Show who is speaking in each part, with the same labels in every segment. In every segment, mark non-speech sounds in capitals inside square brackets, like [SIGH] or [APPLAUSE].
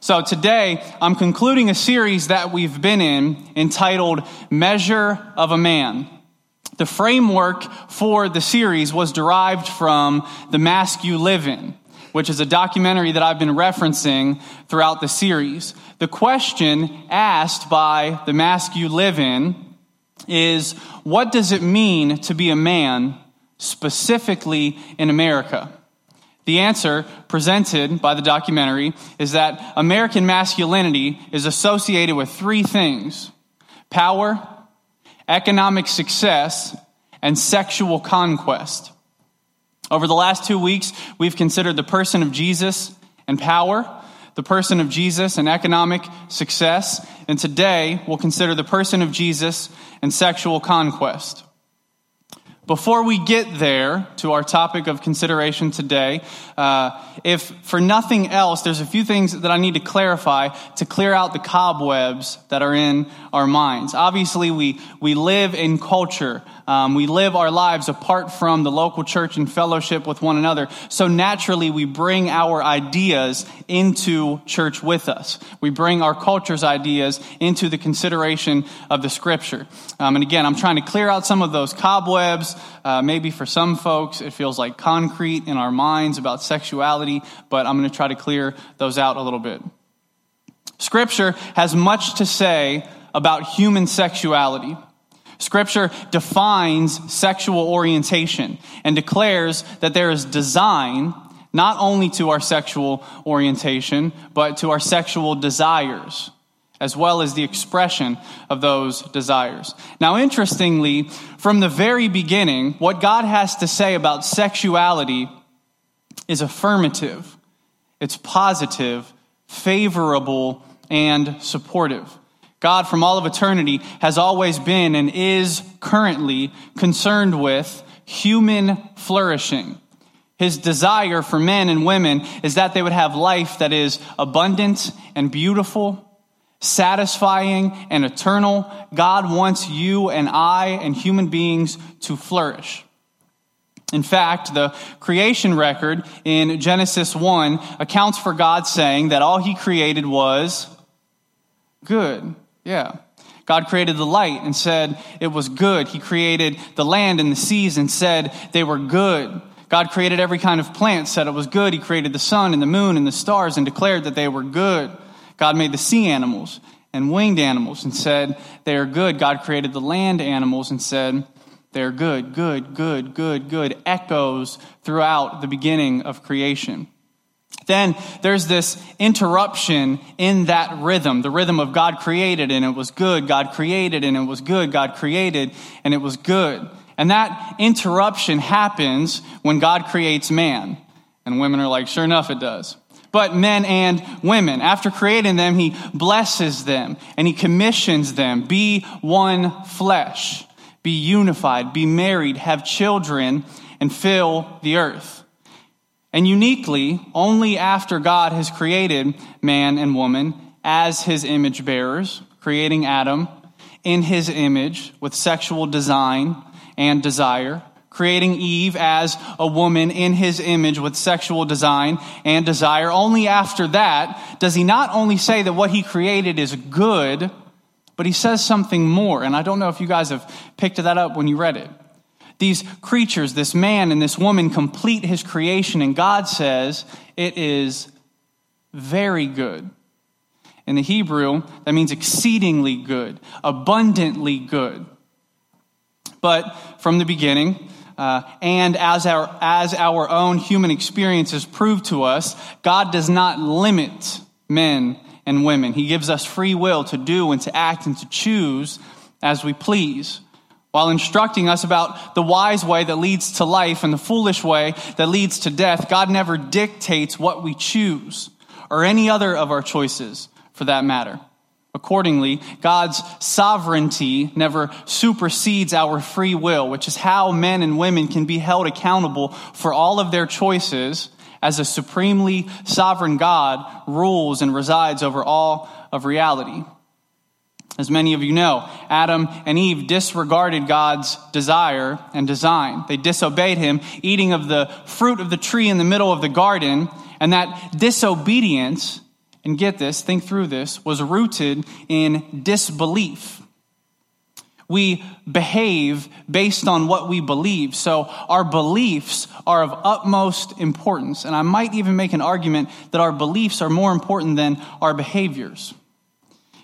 Speaker 1: So today, I'm concluding a series that we've been in entitled Measure of a Man. The framework for the series was derived from The Mask You Live In, which is a documentary that I've been referencing throughout the series. The question asked by The Mask You Live In is what does it mean to be a man, specifically in America? The answer presented by the documentary is that American masculinity is associated with three things power, economic success, and sexual conquest. Over the last two weeks, we've considered the person of Jesus and power, the person of Jesus and economic success, and today we'll consider the person of Jesus and sexual conquest. Before we get there to our topic of consideration today, uh, if for nothing else, there's a few things that I need to clarify to clear out the cobwebs that are in our minds. Obviously, we, we live in culture um, we live our lives apart from the local church and fellowship with one another. So naturally, we bring our ideas into church with us. We bring our culture's ideas into the consideration of the scripture. Um, and again, I'm trying to clear out some of those cobwebs. Uh, maybe for some folks, it feels like concrete in our minds about sexuality, but I'm going to try to clear those out a little bit. Scripture has much to say about human sexuality. Scripture defines sexual orientation and declares that there is design not only to our sexual orientation, but to our sexual desires, as well as the expression of those desires. Now, interestingly, from the very beginning, what God has to say about sexuality is affirmative, it's positive, favorable, and supportive. God, from all of eternity, has always been and is currently concerned with human flourishing. His desire for men and women is that they would have life that is abundant and beautiful, satisfying and eternal. God wants you and I and human beings to flourish. In fact, the creation record in Genesis 1 accounts for God saying that all he created was good. Yeah. God created the light and said it was good. He created the land and the seas and said they were good. God created every kind of plant, said it was good. He created the sun and the moon and the stars and declared that they were good. God made the sea animals and winged animals and said they are good. God created the land animals and said they're good, good, good, good, good. Echoes throughout the beginning of creation. Then there's this interruption in that rhythm, the rhythm of God created and it was good, God created and it was good, God created and it was good. And that interruption happens when God creates man. And women are like, sure enough, it does. But men and women, after creating them, he blesses them and he commissions them. Be one flesh, be unified, be married, have children, and fill the earth. And uniquely, only after God has created man and woman as his image bearers, creating Adam in his image with sexual design and desire, creating Eve as a woman in his image with sexual design and desire. Only after that does he not only say that what he created is good, but he says something more. And I don't know if you guys have picked that up when you read it. These creatures, this man and this woman, complete his creation, and God says it is very good. In the Hebrew, that means exceedingly good, abundantly good. But from the beginning, uh, and as our, as our own human experiences prove to us, God does not limit men and women. He gives us free will to do and to act and to choose as we please while instructing us about the wise way that leads to life and the foolish way that leads to death, God never dictates what we choose or any other of our choices for that matter. Accordingly, God's sovereignty never supersedes our free will, which is how men and women can be held accountable for all of their choices as a supremely sovereign God rules and resides over all of reality. As many of you know, Adam and Eve disregarded God's desire and design. They disobeyed him, eating of the fruit of the tree in the middle of the garden, and that disobedience and get this, think through this, was rooted in disbelief. We behave based on what we believe. So our beliefs are of utmost importance. And I might even make an argument that our beliefs are more important than our behaviors.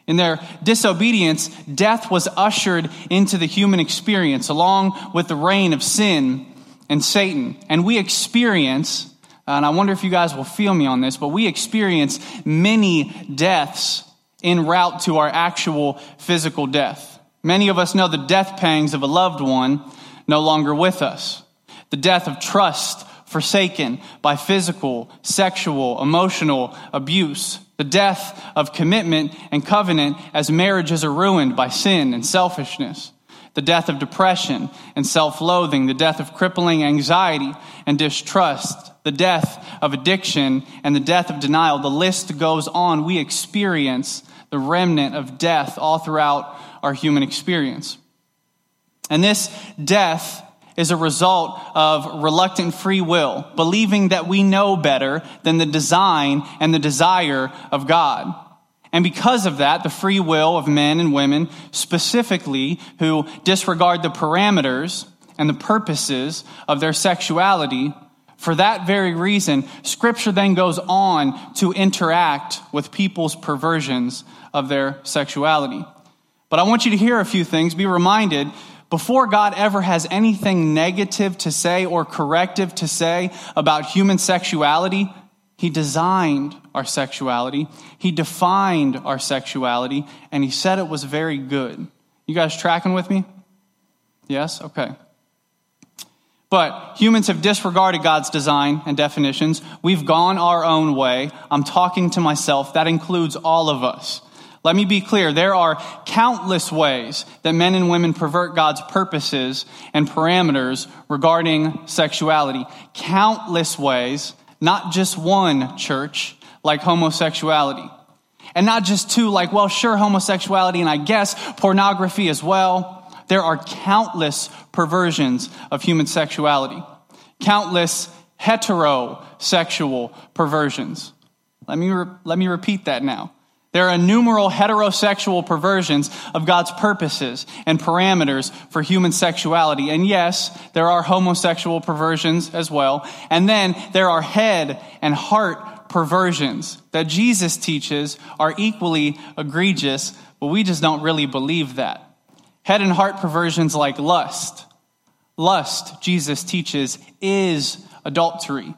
Speaker 1: In their disobedience, death was ushered into the human experience along with the reign of sin and Satan. And we experience, and I wonder if you guys will feel me on this, but we experience many deaths en route to our actual physical death. Many of us know the death pangs of a loved one no longer with us. The death of trust forsaken by physical, sexual, emotional abuse. The death of commitment and covenant as marriages are ruined by sin and selfishness. The death of depression and self loathing. The death of crippling anxiety and distrust. The death of addiction and the death of denial. The list goes on. We experience the remnant of death all throughout our human experience. And this death is a result of reluctant free will, believing that we know better than the design and the desire of God. And because of that, the free will of men and women, specifically who disregard the parameters and the purposes of their sexuality, for that very reason, Scripture then goes on to interact with people's perversions of their sexuality. But I want you to hear a few things, be reminded before God ever has anything negative to say or corrective to say about human sexuality, He designed our sexuality, He defined our sexuality, and He said it was very good. You guys tracking with me? Yes? Okay. But humans have disregarded God's design and definitions. We've gone our own way. I'm talking to myself. That includes all of us. Let me be clear. There are countless ways that men and women pervert God's purposes and parameters regarding sexuality. Countless ways, not just one church, like homosexuality. And not just two, like, well, sure, homosexuality and I guess pornography as well. There are countless perversions of human sexuality. Countless heterosexual perversions. Let me, re- let me repeat that now. There are innumerable heterosexual perversions of God's purposes and parameters for human sexuality. And yes, there are homosexual perversions as well. And then there are head and heart perversions that Jesus teaches are equally egregious, but we just don't really believe that. Head and heart perversions like lust. Lust, Jesus teaches, is adultery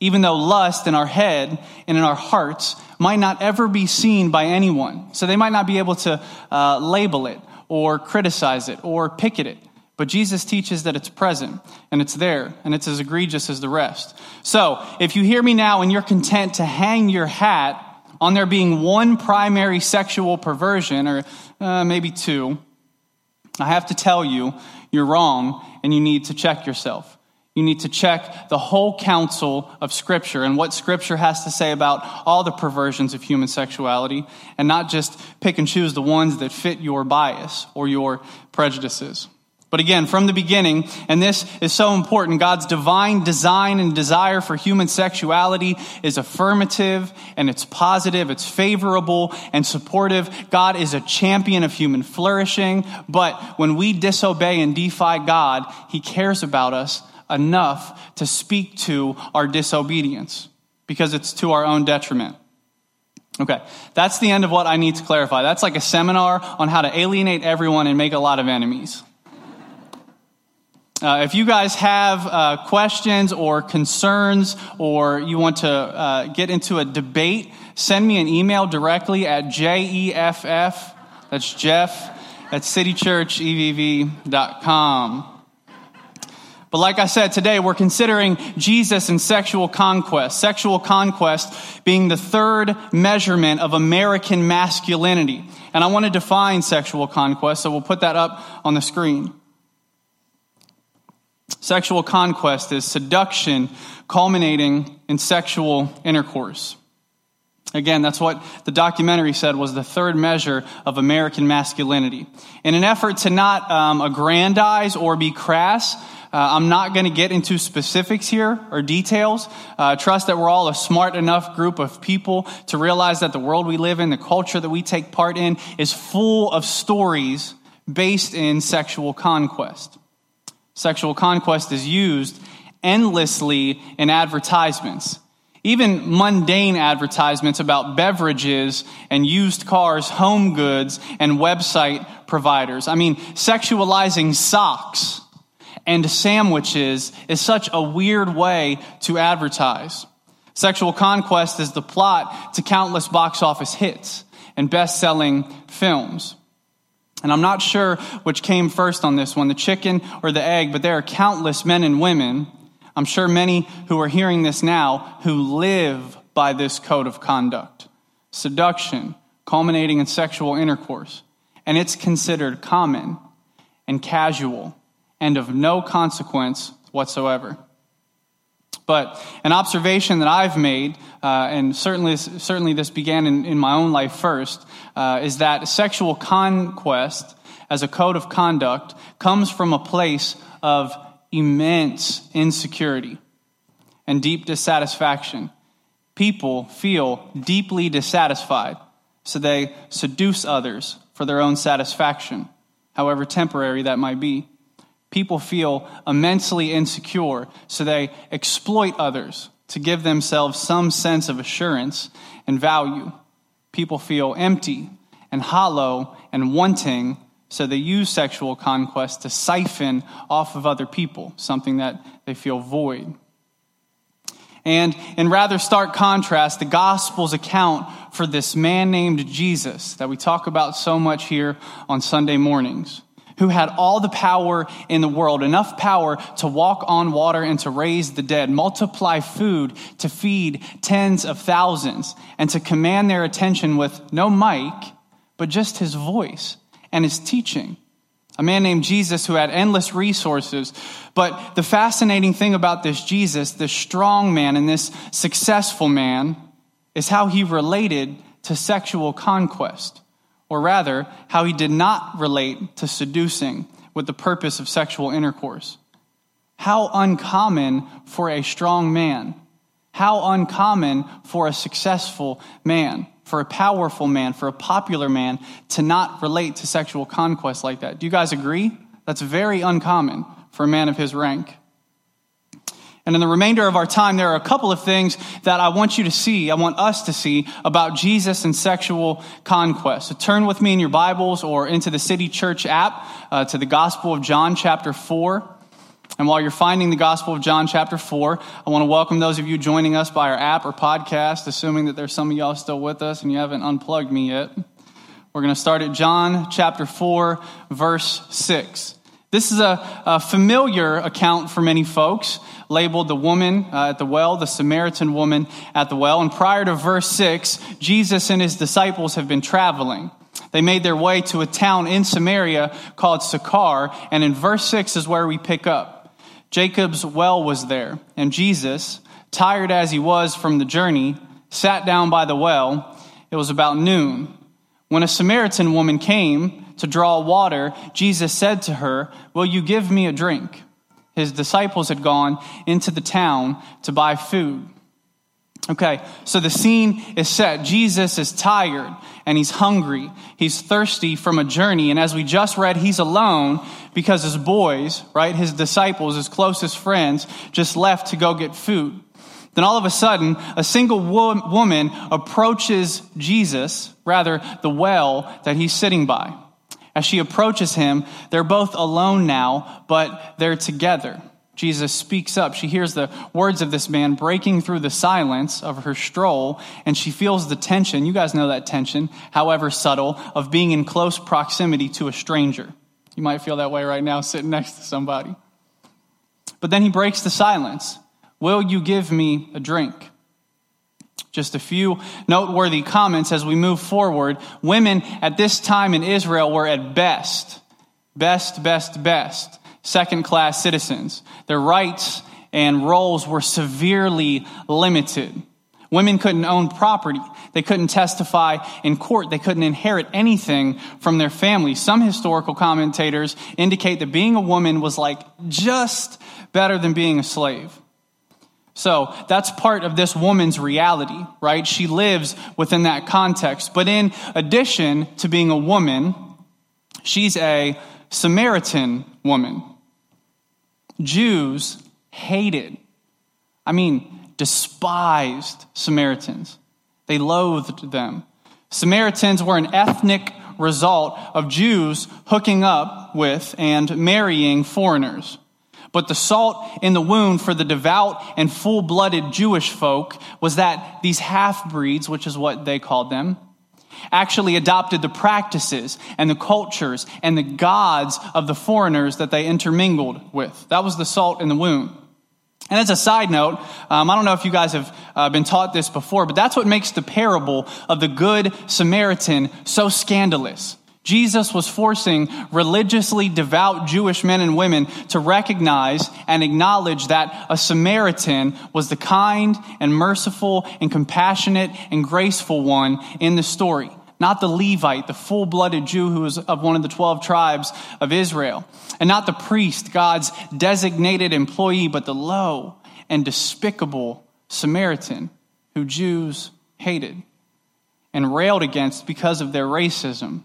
Speaker 1: even though lust in our head and in our hearts might not ever be seen by anyone. So they might not be able to uh, label it or criticize it or pick at it. But Jesus teaches that it's present and it's there and it's as egregious as the rest. So if you hear me now and you're content to hang your hat on there being one primary sexual perversion or uh, maybe two, I have to tell you, you're wrong and you need to check yourself. You need to check the whole counsel of Scripture and what Scripture has to say about all the perversions of human sexuality, and not just pick and choose the ones that fit your bias or your prejudices. But again, from the beginning, and this is so important, God's divine design and desire for human sexuality is affirmative and it's positive, it's favorable and supportive. God is a champion of human flourishing, but when we disobey and defy God, He cares about us enough to speak to our disobedience because it's to our own detriment. Okay, that's the end of what I need to clarify. That's like a seminar on how to alienate everyone and make a lot of enemies. Uh, if you guys have uh, questions or concerns or you want to uh, get into a debate, send me an email directly at jeff, that's Jeff, at citychurchevv.com. But like I said, today we're considering Jesus and sexual conquest. Sexual conquest being the third measurement of American masculinity. And I want to define sexual conquest, so we'll put that up on the screen. Sexual conquest is seduction culminating in sexual intercourse. Again, that's what the documentary said was the third measure of American masculinity. In an effort to not um, aggrandize or be crass, Uh, I'm not going to get into specifics here or details. Uh, trust that we're all a smart enough group of people to realize that the world we live in, the culture that we take part in, is full of stories based in sexual conquest. Sexual conquest is used endlessly in advertisements. Even mundane advertisements about beverages and used cars, home goods, and website providers. I mean, sexualizing socks and sandwiches is such a weird way to advertise. Sexual conquest is the plot to countless box office hits and best selling films. And I'm not sure which came first on this one, the chicken or the egg, but there are countless men and women I'm sure many who are hearing this now who live by this code of conduct seduction, culminating in sexual intercourse. And it's considered common and casual and of no consequence whatsoever. But an observation that I've made, uh, and certainly, certainly this began in, in my own life first, uh, is that sexual conquest as a code of conduct comes from a place of immense insecurity and deep dissatisfaction. People feel deeply dissatisfied, so they seduce others for their own satisfaction, however temporary that might be. People feel immensely insecure, so they exploit others to give themselves some sense of assurance and value. People feel empty and hollow and wanting so they use sexual conquest to siphon off of other people, something that they feel void. And in rather stark contrast, the Gospels account for this man named Jesus that we talk about so much here on Sunday mornings, who had all the power in the world, enough power to walk on water and to raise the dead, multiply food to feed tens of thousands, and to command their attention with no mic, but just his voice and his teaching. A man named Jesus who had endless resources. But the fascinating thing about this Jesus, this strong man and this successful man, is how he related to sexual conquest, or rather, how he did not relate to seducing with the purpose of sexual intercourse. How uncommon for a strong man. How uncommon for a successful man for a powerful man, for a popular man, to not relate to sexual conquest like that. Do you guys agree? That's very uncommon for a man of his rank. And in the remainder of our time, there are a couple of things that I want you to see, I want us to see about Jesus and sexual conquest. So turn with me in your Bibles or into the City Church app uh, to the Gospel of John, chapter 4. And while you're finding the Gospel of John, chapter 4, I want to welcome those of you joining us by our app or podcast, assuming that there's some of y'all still with us and you haven't unplugged me yet. We're going to start at John, chapter 4, verse 6. This is a, a familiar account for many folks, labeled the woman uh, at the well, the Samaritan woman at the well. And prior to verse 6, Jesus and his disciples have been traveling. They made their way to a town in Samaria called Sychar, and in verse 6 is where we pick up. Jacob's well was there, and Jesus, tired as he was from the journey, sat down by the well. It was about noon. When a Samaritan woman came to draw water, Jesus said to her, Will you give me a drink? His disciples had gone into the town to buy food. Okay, so the scene is set. Jesus is tired and he's hungry. He's thirsty from a journey. And as we just read, he's alone because his boys, right, his disciples, his closest friends, just left to go get food. Then all of a sudden, a single wo- woman approaches Jesus, rather, the well that he's sitting by. As she approaches him, they're both alone now, but they're together. Jesus speaks up. She hears the words of this man breaking through the silence of her stroll, and she feels the tension. You guys know that tension, however subtle, of being in close proximity to a stranger. You might feel that way right now, sitting next to somebody. But then he breaks the silence. Will you give me a drink? Just a few noteworthy comments as we move forward. Women at this time in Israel were at best, best, best, best second class citizens. Their rights and roles were severely limited. Women couldn't own property. They couldn't testify in court. They couldn't inherit anything from their family. Some historical commentators indicate that being a woman was like just better than being a slave. So that's part of this woman's reality, right? She lives within that context. But in addition to being a woman, she's a Samaritan woman. Jews hated, I mean, despised Samaritans. They loathed them. Samaritans were an ethnic result of Jews hooking up with and marrying foreigners. But the salt in the wound for the devout and full blooded Jewish folk was that these half breeds, which is what they called them, actually adopted the practices and the cultures and the gods of the foreigners that they intermingled with. That was the salt in the wound. And as a side note, um, I don't know if you guys have uh, been taught this before, but that's what makes the parable of the Good Samaritan so scandalous. Jesus was forcing religiously devout Jewish men and women to recognize and acknowledge that a Samaritan was the kind and merciful and compassionate and graceful one in the story. Not the Levite, the full blooded Jew who was of one of the 12 tribes of Israel. And not the priest, God's designated employee, but the low and despicable Samaritan who Jews hated and railed against because of their racism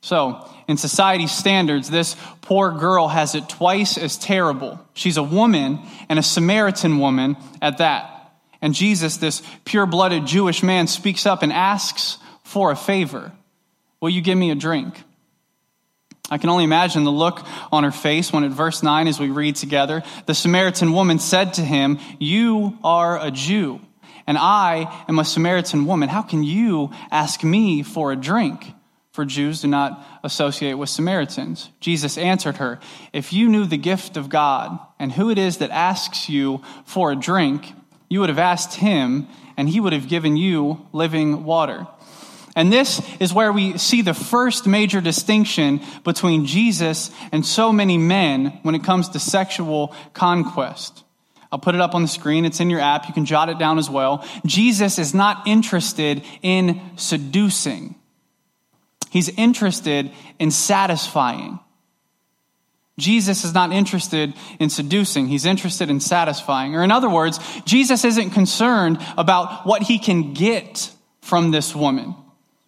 Speaker 1: so, in society's standards, this poor girl has it twice as terrible. She's a woman and a Samaritan woman at that. And Jesus, this pure blooded Jewish man, speaks up and asks for a favor Will you give me a drink? I can only imagine the look on her face when at verse 9, as we read together, the Samaritan woman said to him, You are a Jew, and I am a Samaritan woman. How can you ask me for a drink? For Jews do not associate with Samaritans. Jesus answered her, If you knew the gift of God and who it is that asks you for a drink, you would have asked him, and he would have given you living water. And this is where we see the first major distinction between Jesus and so many men when it comes to sexual conquest. I'll put it up on the screen. It's in your app. You can jot it down as well. Jesus is not interested in seducing. He's interested in satisfying. Jesus is not interested in seducing. He's interested in satisfying. Or in other words, Jesus isn't concerned about what he can get from this woman.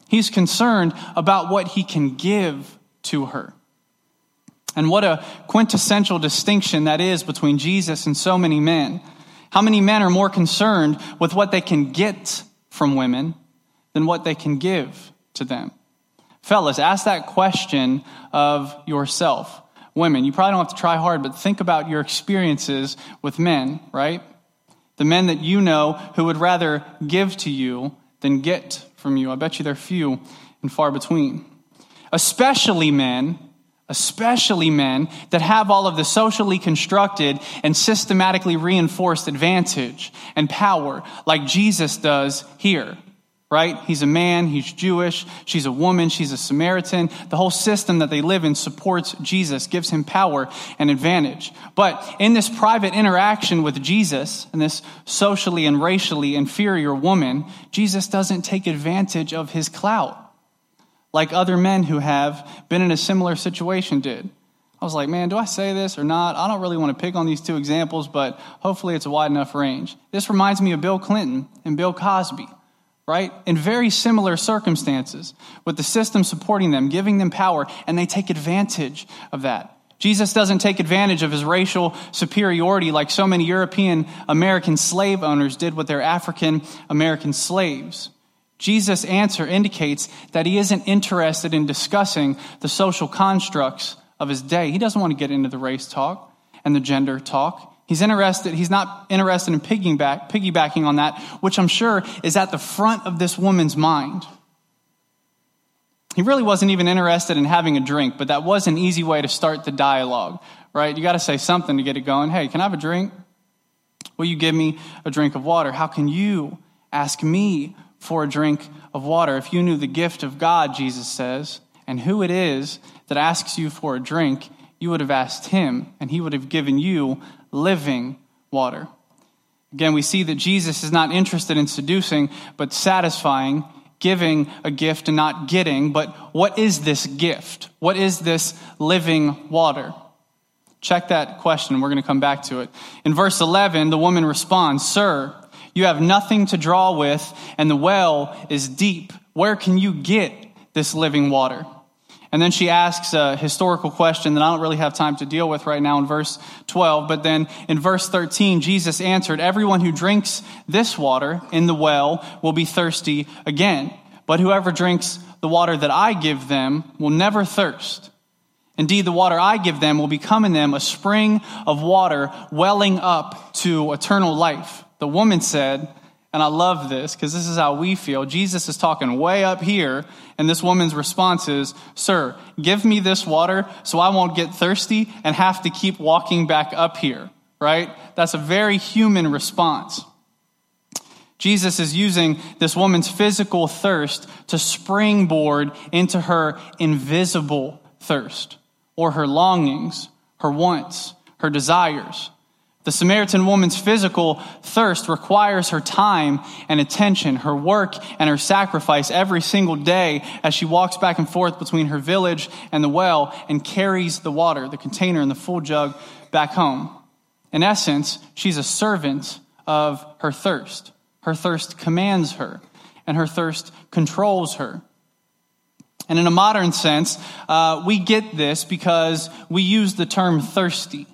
Speaker 1: He's concerned about what he can give to her. And what a quintessential distinction that is between Jesus and so many men. How many men are more concerned with what they can get from women than what they can give to them? Fellas, ask that question of yourself. Women, you probably don't have to try hard, but think about your experiences with men, right? The men that you know who would rather give to you than get from you. I bet you they're few and far between. Especially men, especially men that have all of the socially constructed and systematically reinforced advantage and power like Jesus does here right? He's a man, he's Jewish, she's a woman, she's a Samaritan. The whole system that they live in supports Jesus, gives him power and advantage. But in this private interaction with Jesus and this socially and racially inferior woman, Jesus doesn't take advantage of his clout like other men who have been in a similar situation did. I was like, man, do I say this or not? I don't really want to pick on these two examples, but hopefully it's a wide enough range. This reminds me of Bill Clinton and Bill Cosby right? In very similar circumstances, with the system supporting them, giving them power, and they take advantage of that. Jesus doesn't take advantage of his racial superiority like so many European American slave owners did with their African American slaves. Jesus' answer indicates that he isn't interested in discussing the social constructs of his day. He doesn't want to get into the race talk and the gender talk. He's interested, he's not interested in piggyback, piggybacking on that, which I'm sure is at the front of this woman's mind. He really wasn't even interested in having a drink, but that was an easy way to start the dialogue, right? You got to say something to get it going. Hey, can I have a drink? Will you give me a drink of water? How can you ask me for a drink of water? If you knew the gift of God, Jesus says, and who it is that asks you for a drink, you would have asked him, and he would have given you living water. Again, we see that Jesus is not interested in seducing, but satisfying, giving a gift and not getting. But what is this gift? What is this living water? Check that question. We're going to come back to it. In verse 11, the woman responds, Sir, you have nothing to draw with, and the well is deep. Where can you get this living water? And then she asks a historical question that I don't really have time to deal with right now in verse 12. But then in verse 13, Jesus answered, Everyone who drinks this water in the well will be thirsty again. But whoever drinks the water that I give them will never thirst. Indeed, the water I give them will become in them a spring of water welling up to eternal life. The woman said, and I love this because this is how we feel. Jesus is talking way up here, and this woman's response is, Sir, give me this water so I won't get thirsty and have to keep walking back up here, right? That's a very human response. Jesus is using this woman's physical thirst to springboard into her invisible thirst, or her longings, her wants, her desires. The Samaritan woman's physical thirst requires her time and attention, her work and her sacrifice every single day as she walks back and forth between her village and the well and carries the water, the container and the full jug back home. In essence, she's a servant of her thirst. Her thirst commands her, and her thirst controls her. And in a modern sense, uh, we get this because we use the term thirsty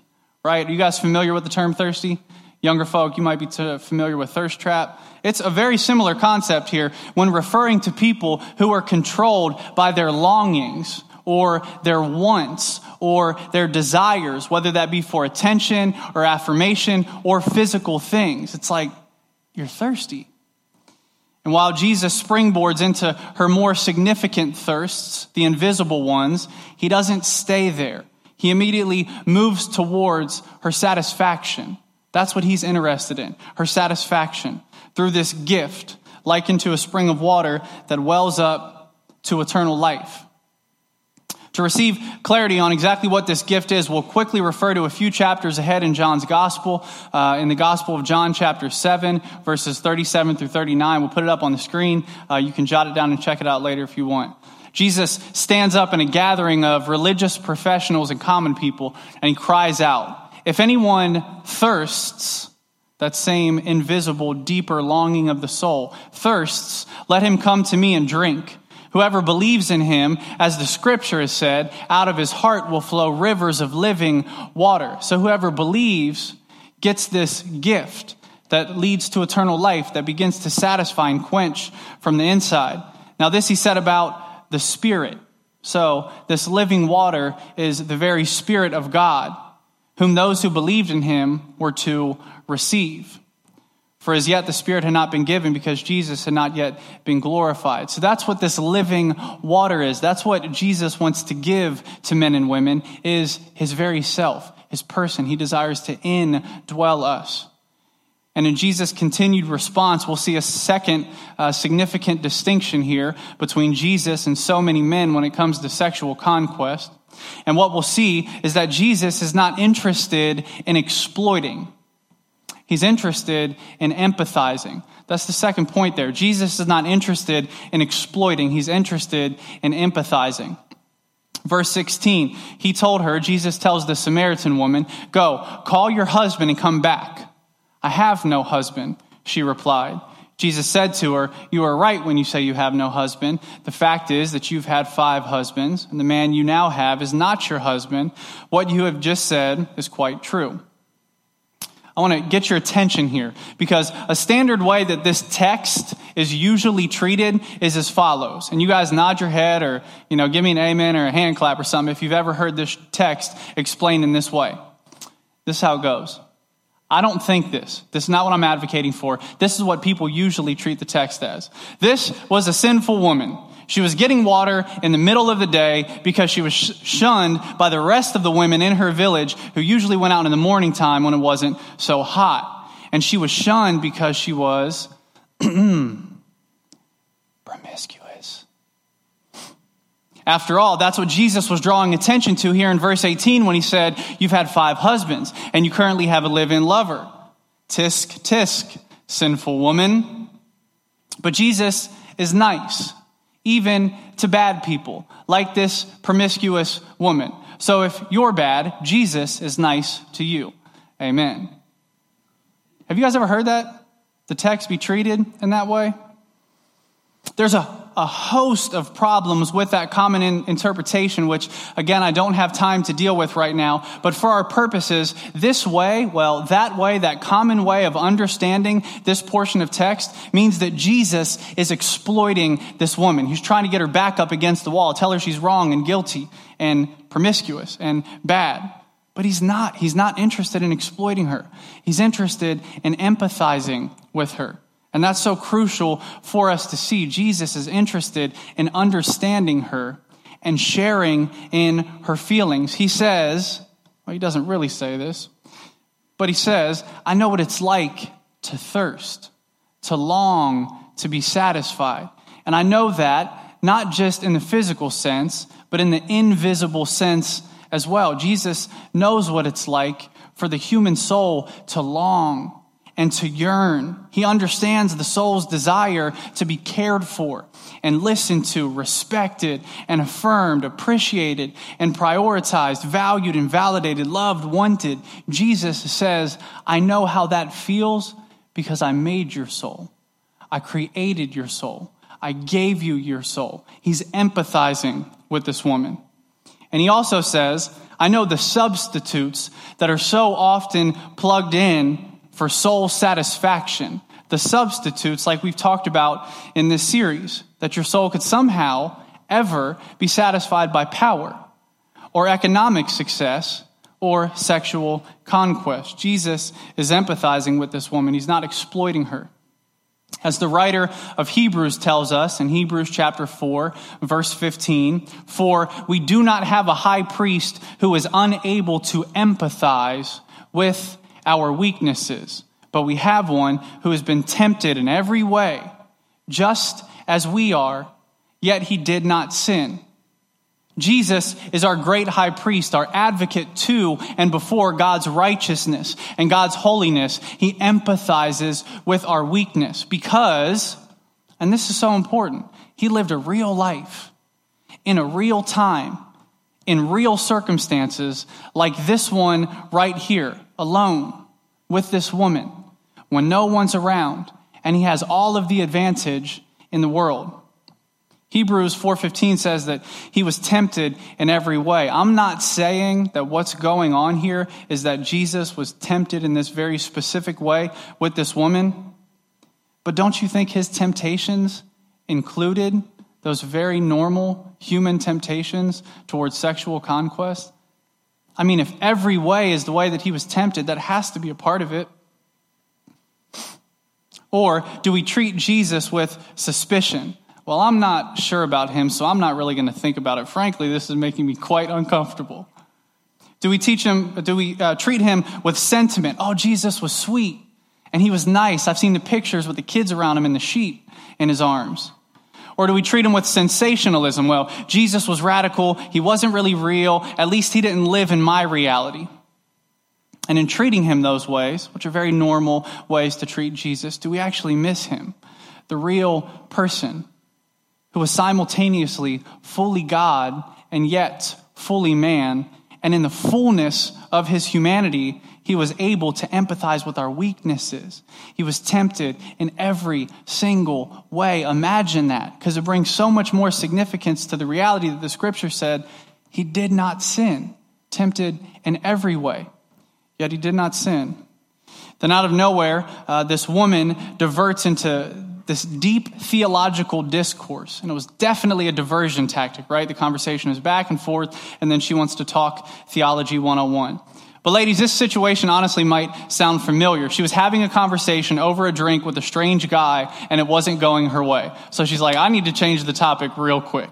Speaker 1: right? Are you guys familiar with the term thirsty? Younger folk, you might be familiar with thirst trap. It's a very similar concept here when referring to people who are controlled by their longings or their wants or their desires, whether that be for attention or affirmation or physical things. It's like, you're thirsty. And while Jesus springboards into her more significant thirsts, the invisible ones, he doesn't stay there. He immediately moves towards her satisfaction. That's what he's interested in her satisfaction through this gift, likened to a spring of water that wells up to eternal life. To receive clarity on exactly what this gift is, we'll quickly refer to a few chapters ahead in John's Gospel. Uh, in the Gospel of John, chapter 7, verses 37 through 39. We'll put it up on the screen. Uh, you can jot it down and check it out later if you want. Jesus stands up in a gathering of religious professionals and common people, and he cries out, If anyone thirsts, that same invisible, deeper longing of the soul, thirsts, let him come to me and drink. Whoever believes in him, as the scripture has said, out of his heart will flow rivers of living water. So whoever believes gets this gift that leads to eternal life, that begins to satisfy and quench from the inside. Now, this he said about the Spirit. So, this living water is the very Spirit of God, whom those who believed in him were to receive. For as yet the Spirit had not been given because Jesus had not yet been glorified. So that's what this living water is. That's what Jesus wants to give to men and women is his very self, his person. He desires to indwell us. And in Jesus' continued response, we'll see a second uh, significant distinction here between Jesus and so many men when it comes to sexual conquest. And what we'll see is that Jesus is not interested in exploiting. He's interested in empathizing. That's the second point there. Jesus is not interested in exploiting. He's interested in empathizing. Verse 16, he told her, Jesus tells the Samaritan woman, go, call your husband and come back. I have no husband, she replied. Jesus said to her, You are right when you say you have no husband. The fact is that you've had five husbands, and the man you now have is not your husband. What you have just said is quite true. I want to get your attention here because a standard way that this text is usually treated is as follows. And you guys nod your head or, you know, give me an amen or a hand clap or something if you've ever heard this text explained in this way. This is how it goes. I don't think this. This is not what I'm advocating for. This is what people usually treat the text as. This was a sinful woman. She was getting water in the middle of the day because she was shunned by the rest of the women in her village who usually went out in the morning time when it wasn't so hot. And she was shunned because she was [CLEARS THROAT] promiscuous. After all, that's what Jesus was drawing attention to here in verse 18 when he said, You've had five husbands and you currently have a live in lover. Tisk, tisk, sinful woman. But Jesus is nice, even to bad people, like this promiscuous woman. So if you're bad, Jesus is nice to you. Amen. Have you guys ever heard that? The text be treated in that way? There's a a host of problems with that common in, interpretation, which again, I don't have time to deal with right now. But for our purposes, this way, well, that way, that common way of understanding this portion of text means that Jesus is exploiting this woman. He's trying to get her back up against the wall, tell her she's wrong and guilty and promiscuous and bad. But he's not. He's not interested in exploiting her. He's interested in empathizing with her. And that's so crucial for us to see. Jesus is interested in understanding her and sharing in her feelings. He says, well, he doesn't really say this, but he says, I know what it's like to thirst, to long to be satisfied. And I know that not just in the physical sense, but in the invisible sense as well. Jesus knows what it's like for the human soul to long and to yearn. He understands the soul's desire to be cared for and listened to, respected and affirmed, appreciated and prioritized, valued and validated, loved, wanted. Jesus says, I know how that feels because I made your soul. I created your soul. I gave you your soul. He's empathizing with this woman. And he also says, I know the substitutes that are so often plugged in for soul satisfaction. The substitutes, like we've talked about in this series, that your soul could somehow ever be satisfied by power or economic success or sexual conquest. Jesus is empathizing with this woman, he's not exploiting her. As the writer of Hebrews tells us in Hebrews chapter 4, verse 15, for we do not have a high priest who is unable to empathize with our weaknesses, but we have one who has been tempted in every way, just as we are, yet he did not sin. Jesus is our great high priest, our advocate to and before God's righteousness and God's holiness. He empathizes with our weakness because, and this is so important, he lived a real life in a real time, in real circumstances like this one right here alone with this woman when no one's around and he has all of the advantage in the world. Hebrews 4:15 says that he was tempted in every way. I'm not saying that what's going on here is that Jesus was tempted in this very specific way with this woman. But don't you think his temptations included those very normal human temptations towards sexual conquest? I mean, if every way is the way that he was tempted, that has to be a part of it. Or do we treat Jesus with suspicion? Well, I'm not sure about him, so I'm not really going to think about it. Frankly, this is making me quite uncomfortable. Do we teach him, do we uh, treat him with sentiment? Oh, Jesus was sweet and he was nice. I've seen the pictures with the kids around him and the sheep in his arms. Or do we treat him with sensationalism? Well, Jesus was radical. He wasn't really real. At least he didn't live in my reality. And in treating him those ways, which are very normal ways to treat Jesus, do we actually miss him? The real person who was simultaneously fully God and yet fully man. And in the fullness of his humanity, he was able to empathize with our weaknesses. He was tempted in every single way. Imagine that, because it brings so much more significance to the reality that the scripture said he did not sin, tempted in every way, yet he did not sin. Then, out of nowhere, uh, this woman diverts into this deep theological discourse. And it was definitely a diversion tactic, right? The conversation is back and forth, and then she wants to talk theology 101. But, ladies, this situation honestly might sound familiar. She was having a conversation over a drink with a strange guy, and it wasn't going her way. So she's like, I need to change the topic real quick.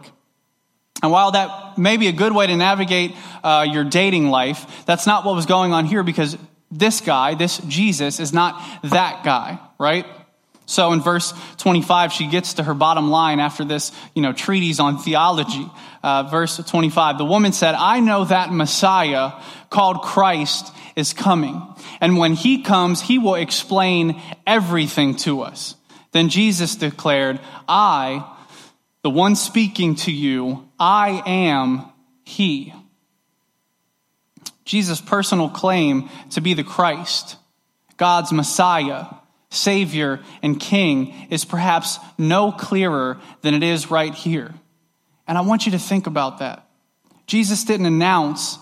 Speaker 1: And while that may be a good way to navigate uh, your dating life, that's not what was going on here because this guy, this Jesus, is not that guy, right? So in verse 25, she gets to her bottom line after this, you know, treatise on theology. Uh, verse 25, the woman said, I know that Messiah called Christ is coming. And when he comes, he will explain everything to us. Then Jesus declared, I, the one speaking to you, I am he. Jesus' personal claim to be the Christ, God's Messiah, Savior, and King is perhaps no clearer than it is right here. And I want you to think about that. Jesus didn't announce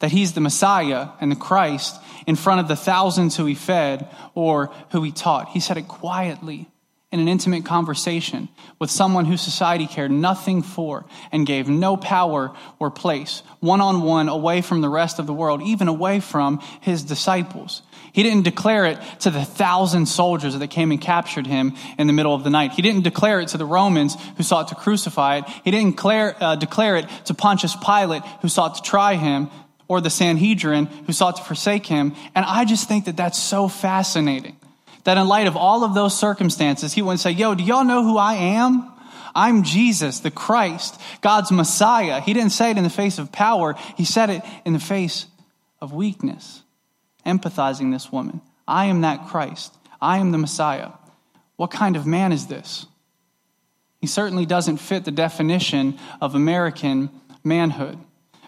Speaker 1: that he's the Messiah and the Christ in front of the thousands who he fed or who he taught. He said it quietly in an intimate conversation with someone whose society cared nothing for and gave no power or place, one on one, away from the rest of the world, even away from his disciples. He didn't declare it to the thousand soldiers that came and captured him in the middle of the night. He didn't declare it to the Romans who sought to crucify it. He didn't declare, uh, declare it to Pontius Pilate who sought to try him or the Sanhedrin who sought to forsake him. And I just think that that's so fascinating that in light of all of those circumstances, he wouldn't say, Yo, do y'all know who I am? I'm Jesus, the Christ, God's Messiah. He didn't say it in the face of power, he said it in the face of weakness, empathizing this woman. I am that Christ. I am the Messiah. What kind of man is this? He certainly doesn't fit the definition of American manhood.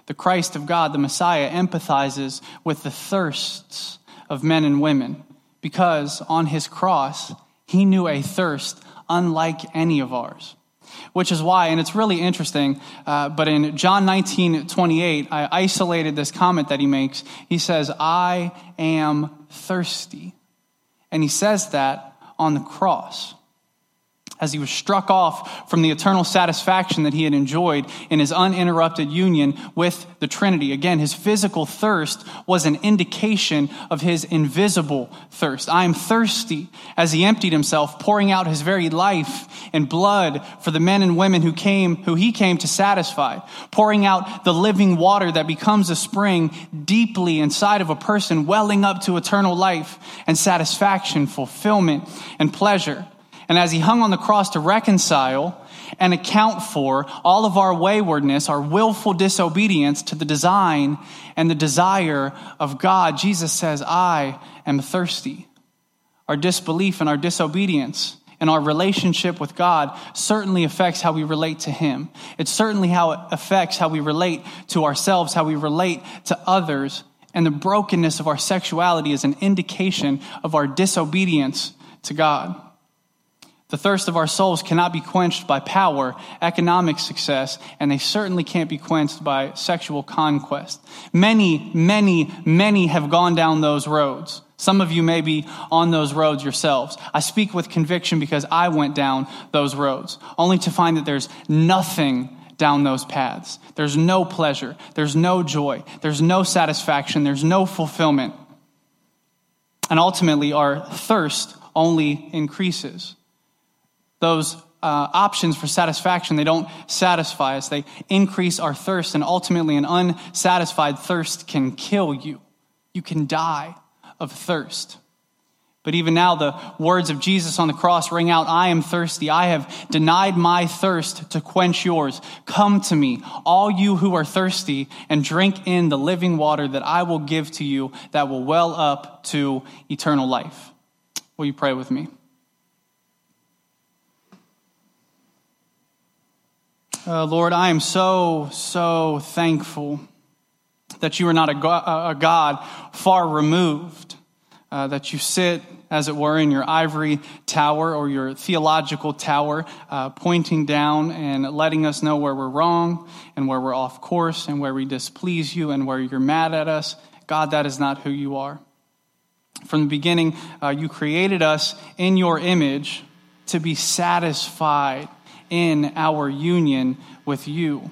Speaker 1: The Christ of God, the Messiah, empathizes with the thirsts of men and women because on his cross, he knew a thirst unlike any of ours. Which is why, and it's really interesting, uh, but in John 19, 28, I isolated this comment that he makes. He says, I am thirsty. And he says that on the cross as he was struck off from the eternal satisfaction that he had enjoyed in his uninterrupted union with the Trinity. Again, his physical thirst was an indication of his invisible thirst. I am thirsty as he emptied himself, pouring out his very life and blood for the men and women who came, who he came to satisfy, pouring out the living water that becomes a spring deeply inside of a person, welling up to eternal life and satisfaction, fulfillment, and pleasure. And as he hung on the cross to reconcile and account for all of our waywardness, our willful disobedience to the design and the desire of God, Jesus says, I am thirsty. Our disbelief and our disobedience and our relationship with God certainly affects how we relate to Him. It certainly how it affects how we relate to ourselves, how we relate to others. And the brokenness of our sexuality is an indication of our disobedience to God. The thirst of our souls cannot be quenched by power, economic success, and they certainly can't be quenched by sexual conquest. Many, many, many have gone down those roads. Some of you may be on those roads yourselves. I speak with conviction because I went down those roads, only to find that there's nothing down those paths. There's no pleasure. There's no joy. There's no satisfaction. There's no fulfillment. And ultimately, our thirst only increases those uh, options for satisfaction, they don't satisfy us. They increase our thirst, and ultimately, an unsatisfied thirst can kill you. You can die of thirst. But even now, the words of Jesus on the cross ring out I am thirsty. I have denied my thirst to quench yours. Come to me, all you who are thirsty, and drink in the living water that I will give to you that will well up to eternal life. Will you pray with me? Uh, Lord, I am so, so thankful that you are not a, go- a God far removed, uh, that you sit, as it were, in your ivory tower or your theological tower, uh, pointing down and letting us know where we're wrong and where we're off course and where we displease you and where you're mad at us. God, that is not who you are. From the beginning, uh, you created us in your image to be satisfied in our union with you.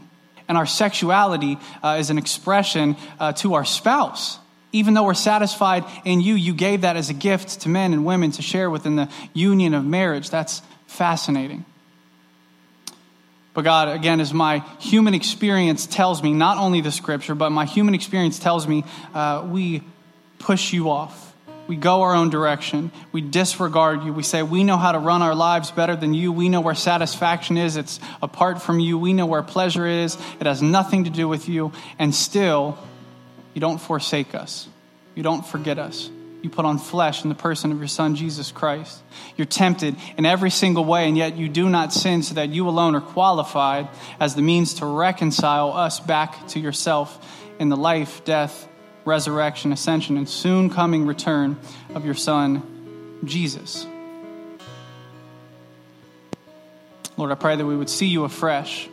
Speaker 1: And our sexuality uh, is an expression uh, to our spouse. Even though we're satisfied in you, you gave that as a gift to men and women to share within the union of marriage. That's fascinating. But God, again, as my human experience tells me, not only the scripture, but my human experience tells me, uh, we push you off. We go our own direction. We disregard you. We say, We know how to run our lives better than you. We know where satisfaction is. It's apart from you. We know where pleasure is. It has nothing to do with you. And still, you don't forsake us. You don't forget us. You put on flesh in the person of your Son, Jesus Christ. You're tempted in every single way, and yet you do not sin so that you alone are qualified as the means to reconcile us back to yourself in the life, death, resurrection, ascension, and soon coming return of your Son, Jesus. Lord, I pray that we would see you afresh,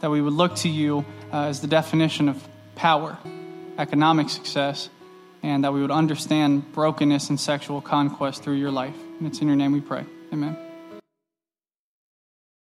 Speaker 1: that we would look to you uh, as the definition of power, economic success, and that we would understand brokenness and sexual conquest through your life. And it's in your name we pray. Amen.